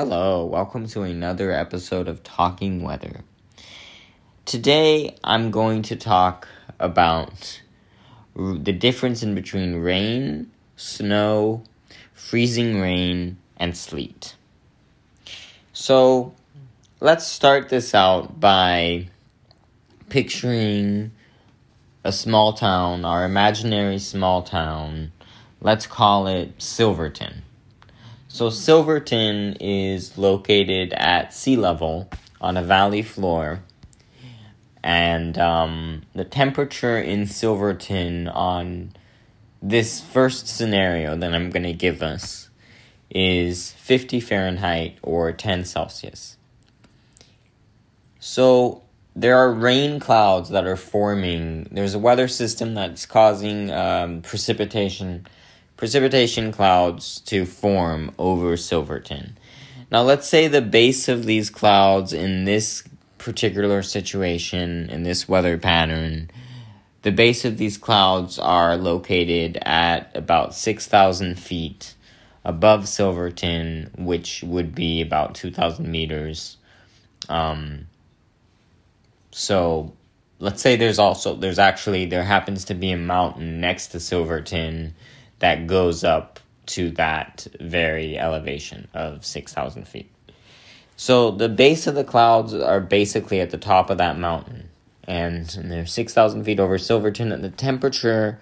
Hello, welcome to another episode of Talking Weather. Today I'm going to talk about the difference in between rain, snow, freezing rain, and sleet. So, let's start this out by picturing a small town, our imaginary small town. Let's call it Silverton. So, Silverton is located at sea level on a valley floor. And um, the temperature in Silverton on this first scenario that I'm going to give us is 50 Fahrenheit or 10 Celsius. So, there are rain clouds that are forming. There's a weather system that's causing um, precipitation precipitation clouds to form over Silverton. Now, let's say the base of these clouds in this particular situation, in this weather pattern, the base of these clouds are located at about 6,000 feet above Silverton, which would be about 2,000 meters. Um, so, let's say there's also, there's actually, there happens to be a mountain next to Silverton that goes up to that very elevation of 6,000 feet. So the base of the clouds are basically at the top of that mountain, and, they're 6,000 feet over Silverton, and the temperature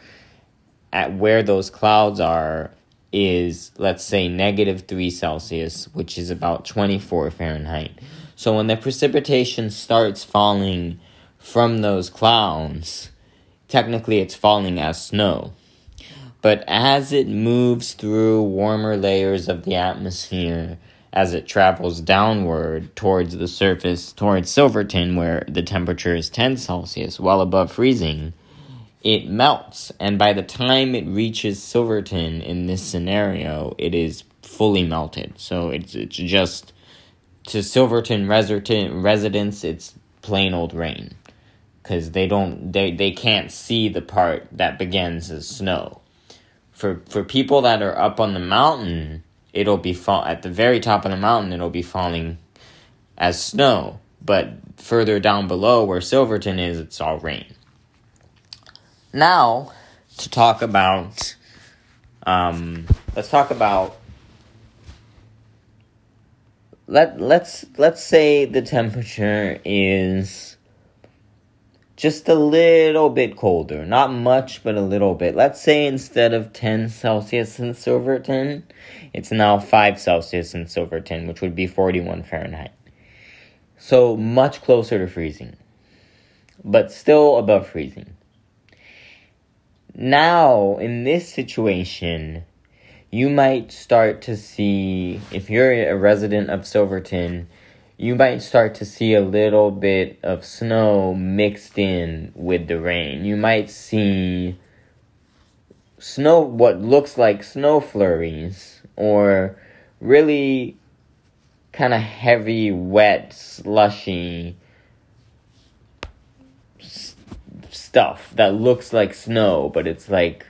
at where those clouds are is, let's say, negative 3 Celsius, which is about 24 Fahrenheit. So when the precipitation starts falling from those clouds, technically it's falling as snow. But as it moves through warmer layers of the atmosphere, as it travels downward towards the surface, towards Silverton, where the temperature is 10 Celsius, well above freezing, it melts. And by the time it reaches Silverton in this scenario, it is fully melted. So it's, it's just to Silverton residents, it's plain old rain. Because they don't, they, they can't see the part that begins as snow for for people that are up on the mountain, it'll be fall at the very top of the mountain. It'll be falling as snow, but further down below where Silverton is, it's all rain. Now, to talk about, um, let's talk about. Let let's let's say the temperature is just a little bit colder. Not much, but a little bit. Let's say instead of 10 Celsius in Silverton, it's now 5 Celsius in Silverton, which would be 41 Fahrenheit. So much closer to freezing, but still above freezing. Now, in this situation, you might start to see, if you're a resident of Silverton, you might start to see a little bit of snow mixed in with the rain. You might see snow, what looks like snow flurries, or really kind of heavy, wet, slushy stuff that looks like snow, but it's like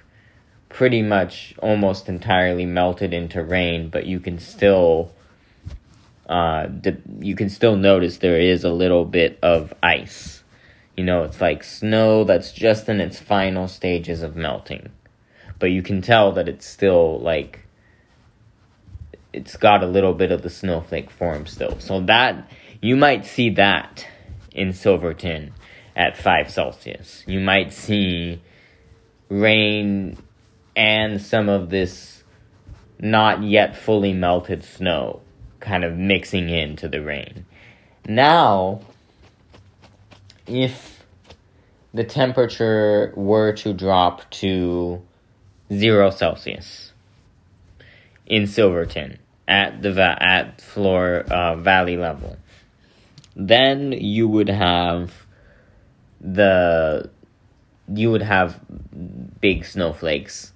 pretty much almost entirely melted into rain, but you can still uh, you can still notice there is a little bit of ice. You know, it's like snow that's just in its final stages of melting. But you can tell that it's still like it's got a little bit of the snowflake form still. So that you might see that in Silverton at 5 Celsius. You might see rain and some of this not yet fully melted snow kind of mixing into the rain. Now, if the temperature were to drop to zero Celsius in Silverton at the va- at floor uh, valley level, then you would have the you would have big snowflakes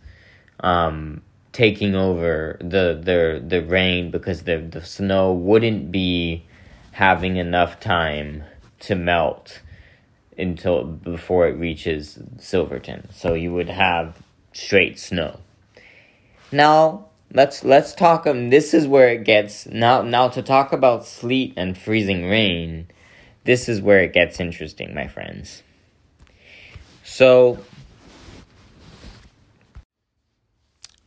um, taking over the the the rain because the the snow wouldn't be having enough time to melt until before it reaches Silverton. So you would have straight snow. Now, let's let's talk um this is where it gets now now to talk about sleet and freezing rain this is where it gets interesting my friends so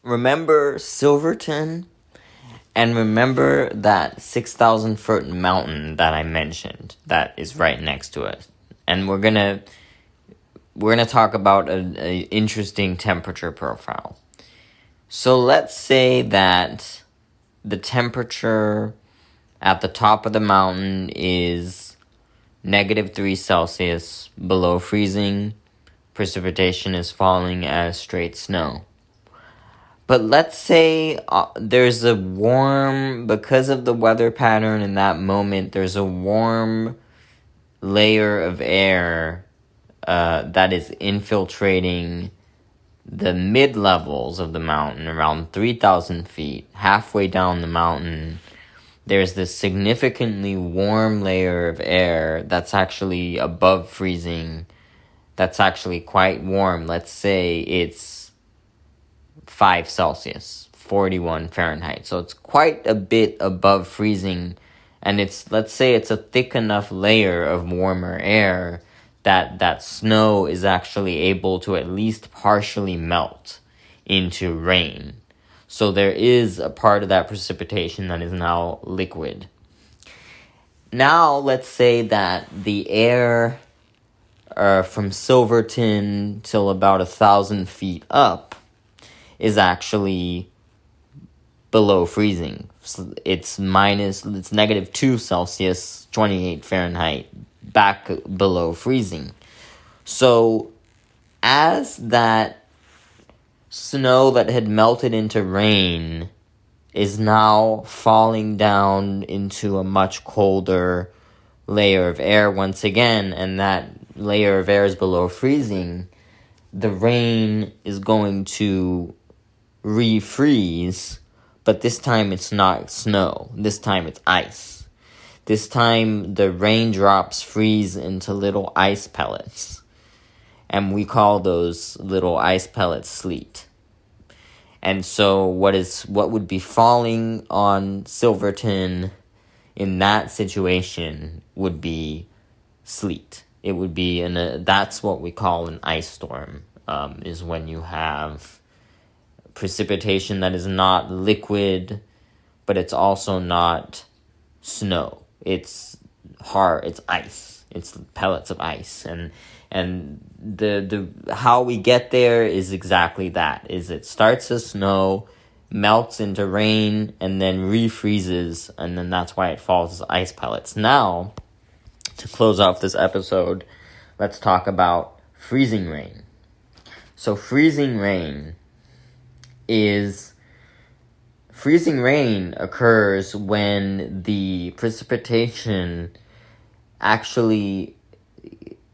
remember silverton and remember that 6000 foot mountain that i mentioned that is right next to us and we're gonna we're gonna talk about an interesting temperature profile so let's say that the temperature at the top of the mountain is negative 3 Celsius below freezing. Precipitation is falling as straight snow. But let's say uh, there's a warm, because of the weather pattern in that moment, there's a warm layer of air uh, that is infiltrating the mid levels of the mountain, around 3,000 feet, halfway down the mountain, there's this significantly warm layer of air that's actually above freezing, that's actually quite warm. Let's say it's 5 Celsius, 41 Fahrenheit. So it's quite a bit above freezing. And it's, let's say it's a thick enough layer of warmer air that that snow is actually able to at least partially melt into rain. So there is a part of that precipitation that is now liquid. Now let's say that the air uh, from Silverton till about a thousand feet up is actually below freezing. It's minus, it's negative 2 Celsius, 28 Fahrenheit back below freezing. So, as that snow that had melted into rain is now falling down into a much colder layer of air once again, and that layer of air is below freezing, the rain is going to refreeze, but this time it's not snow, this time it's ice. This time the raindrops freeze into little ice pellets. And we call those little ice pellets sleet. And so what is what would be falling on Silverton in that situation would be sleet. It would be an a, that's what we call an ice storm. Um, is when you have precipitation that is not liquid, but it's also not snow. It's hard it's ice. It's pellets of ice. And and the the how we get there is exactly that is it starts as snow melts into rain and then refreezes and then that's why it falls as ice pellets. Now to close off this episode let's talk about freezing rain. So freezing rain is Freezing rain occurs when the precipitation actually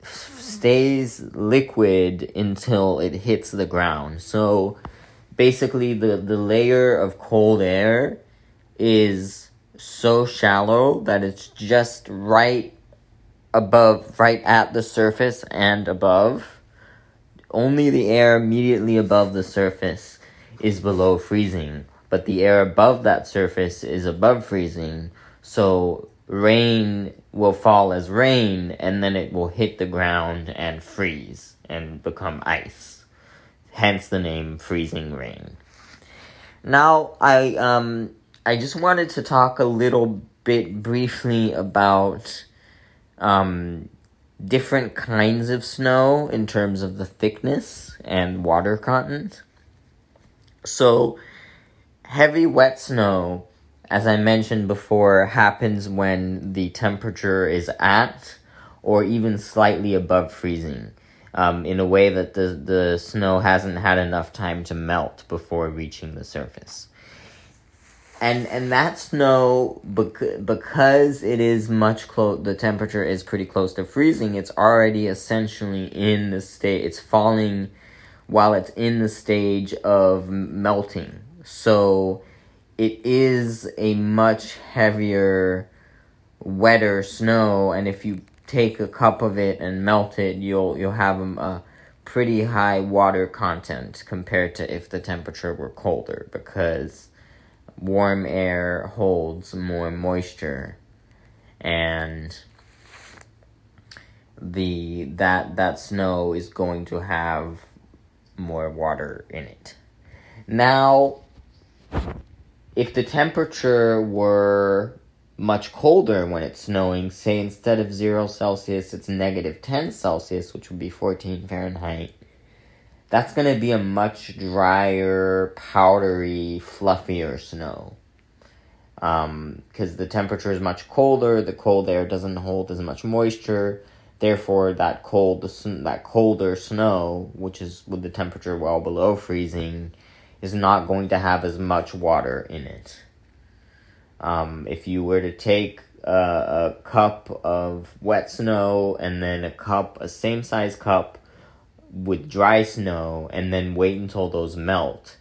stays liquid until it hits the ground. So basically the, the layer of cold air is so shallow that it's just right above, right at the surface and above. Only the air immediately above the surface is below freezing but the air above that surface is above freezing, so rain will fall as rain and then it will hit the ground and freeze and become ice. Hence the name freezing rain. Now I um I just wanted to talk a little bit briefly about um different kinds of snow in terms of the thickness and water content. So Heavy wet snow, as I mentioned before, happens when the temperature is at or even slightly above freezing. Um, in a way that the, the snow hasn't had enough time to melt before reaching the surface. And and that snow bec- because it is much close the temperature is pretty close to freezing it's already essentially in the state it's falling while it's in the stage of melting. So it is a much heavier, wetter snow, and if you take a cup of it and melt it, you'll you'll have a pretty high water content compared to if the temperature were colder because warm air holds more moisture. And the that that snow is going to have more water in it. Now if the temperature were much colder when it's snowing, say instead of 0 Celsius it's negative 10 Celsius, which would be 14 Fahrenheit, that's going to be a much drier, powdery, fluffier snow. Because um, the temperature is much colder, the cold air doesn't hold as much moisture. Therefore, that cold, that colder snow, which is with the temperature well below freezing, is not going to have as much water in it. Um, if you were to take a, a cup of wet snow and then a cup, a same size cup with dry snow, and then wait until those melt,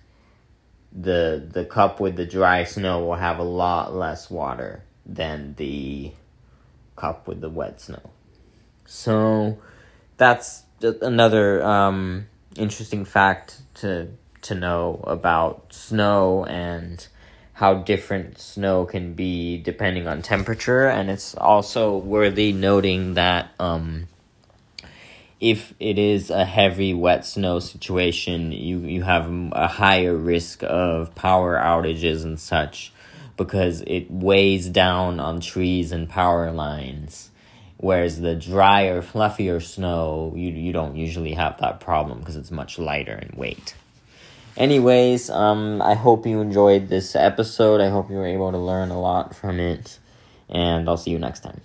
the the cup with the dry snow will have a lot less water than the cup with the wet snow. So that's another um, interesting fact to to know about snow and how different snow can be depending on temperature. And it's also worthy noting that um, if it is a heavy wet snow situation you you have a higher risk of power outages and such because it weighs down on trees and power lines whereas the drier fluffier snow you you don't usually have that problem because it's much lighter in weight anyways, um, I hope you enjoyed this episode. I hope you were able to learn a lot from it. And I'll see you next time.